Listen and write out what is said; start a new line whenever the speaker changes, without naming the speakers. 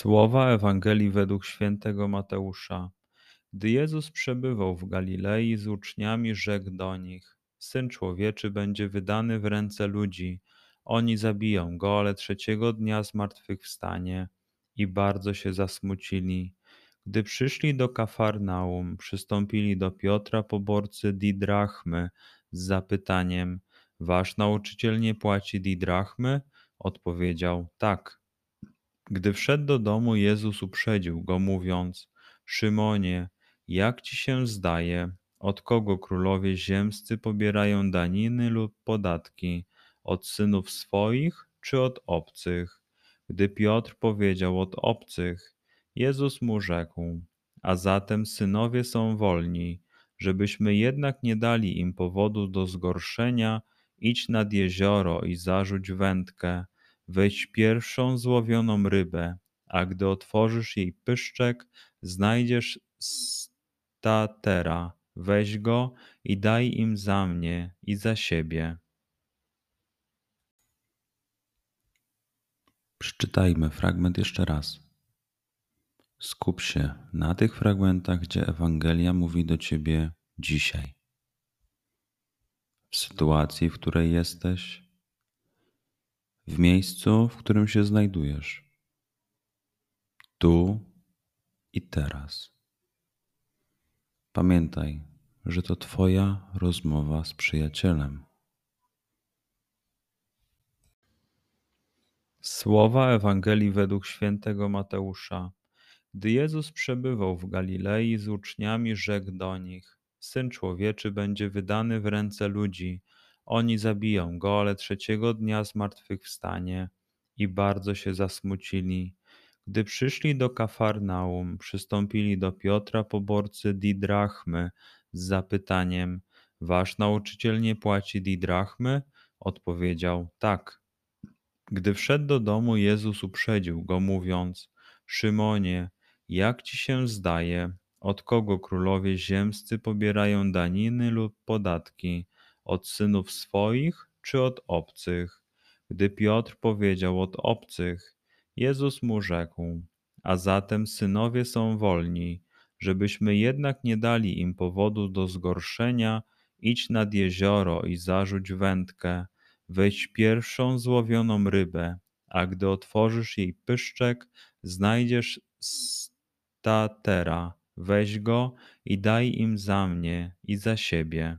Słowa Ewangelii według świętego Mateusza. Gdy Jezus przebywał w Galilei z uczniami, rzekł do nich: Syn człowieczy będzie wydany w ręce ludzi. Oni zabiją go, ale trzeciego dnia zmartwychwstanie. I bardzo się zasmucili. Gdy przyszli do Kafarnaum, przystąpili do Piotra poborcy didrachmy z zapytaniem: Wasz nauczyciel nie płaci didrachmy? Odpowiedział: Tak. Gdy wszedł do domu, Jezus uprzedził go, mówiąc: Szymonie, jak ci się zdaje, od kogo królowie ziemscy pobierają daniny lub podatki? Od synów swoich czy od obcych? Gdy Piotr powiedział od obcych, Jezus mu rzekł: A zatem synowie są wolni, żebyśmy jednak nie dali im powodu do zgorszenia, idź nad jezioro i zarzuć wędkę Weź pierwszą złowioną rybę, a gdy otworzysz jej pyszczek, znajdziesz statera. Weź go i daj im za mnie i za siebie.
Przeczytajmy fragment jeszcze raz. Skup się na tych fragmentach, gdzie Ewangelia mówi do ciebie dzisiaj. W sytuacji, w której jesteś, w miejscu, w którym się znajdujesz. Tu i teraz. Pamiętaj, że to Twoja rozmowa z przyjacielem.
Słowa Ewangelii według świętego Mateusza. Gdy Jezus przebywał w Galilei z uczniami, rzekł do nich: Syn człowieczy będzie wydany w ręce ludzi oni zabiją go, ale trzeciego dnia zmartwychwstanie. I bardzo się zasmucili. Gdy przyszli do Kafarnaum, przystąpili do Piotra poborcy didrachmy z zapytaniem: Wasz nauczyciel nie płaci didrachmy? Odpowiedział: Tak. Gdy wszedł do domu, Jezus uprzedził go, mówiąc: Szymonie, jak ci się zdaje, od kogo królowie ziemscy pobierają daniny lub podatki? Od synów swoich czy od obcych? Gdy Piotr powiedział od obcych, Jezus mu rzekł: A zatem synowie są wolni, żebyśmy jednak nie dali im powodu do zgorszenia, idź nad jezioro i zarzuć wędkę, weź pierwszą złowioną rybę, a gdy otworzysz jej pyszczek, znajdziesz statera. Weź go i daj im za mnie i za siebie.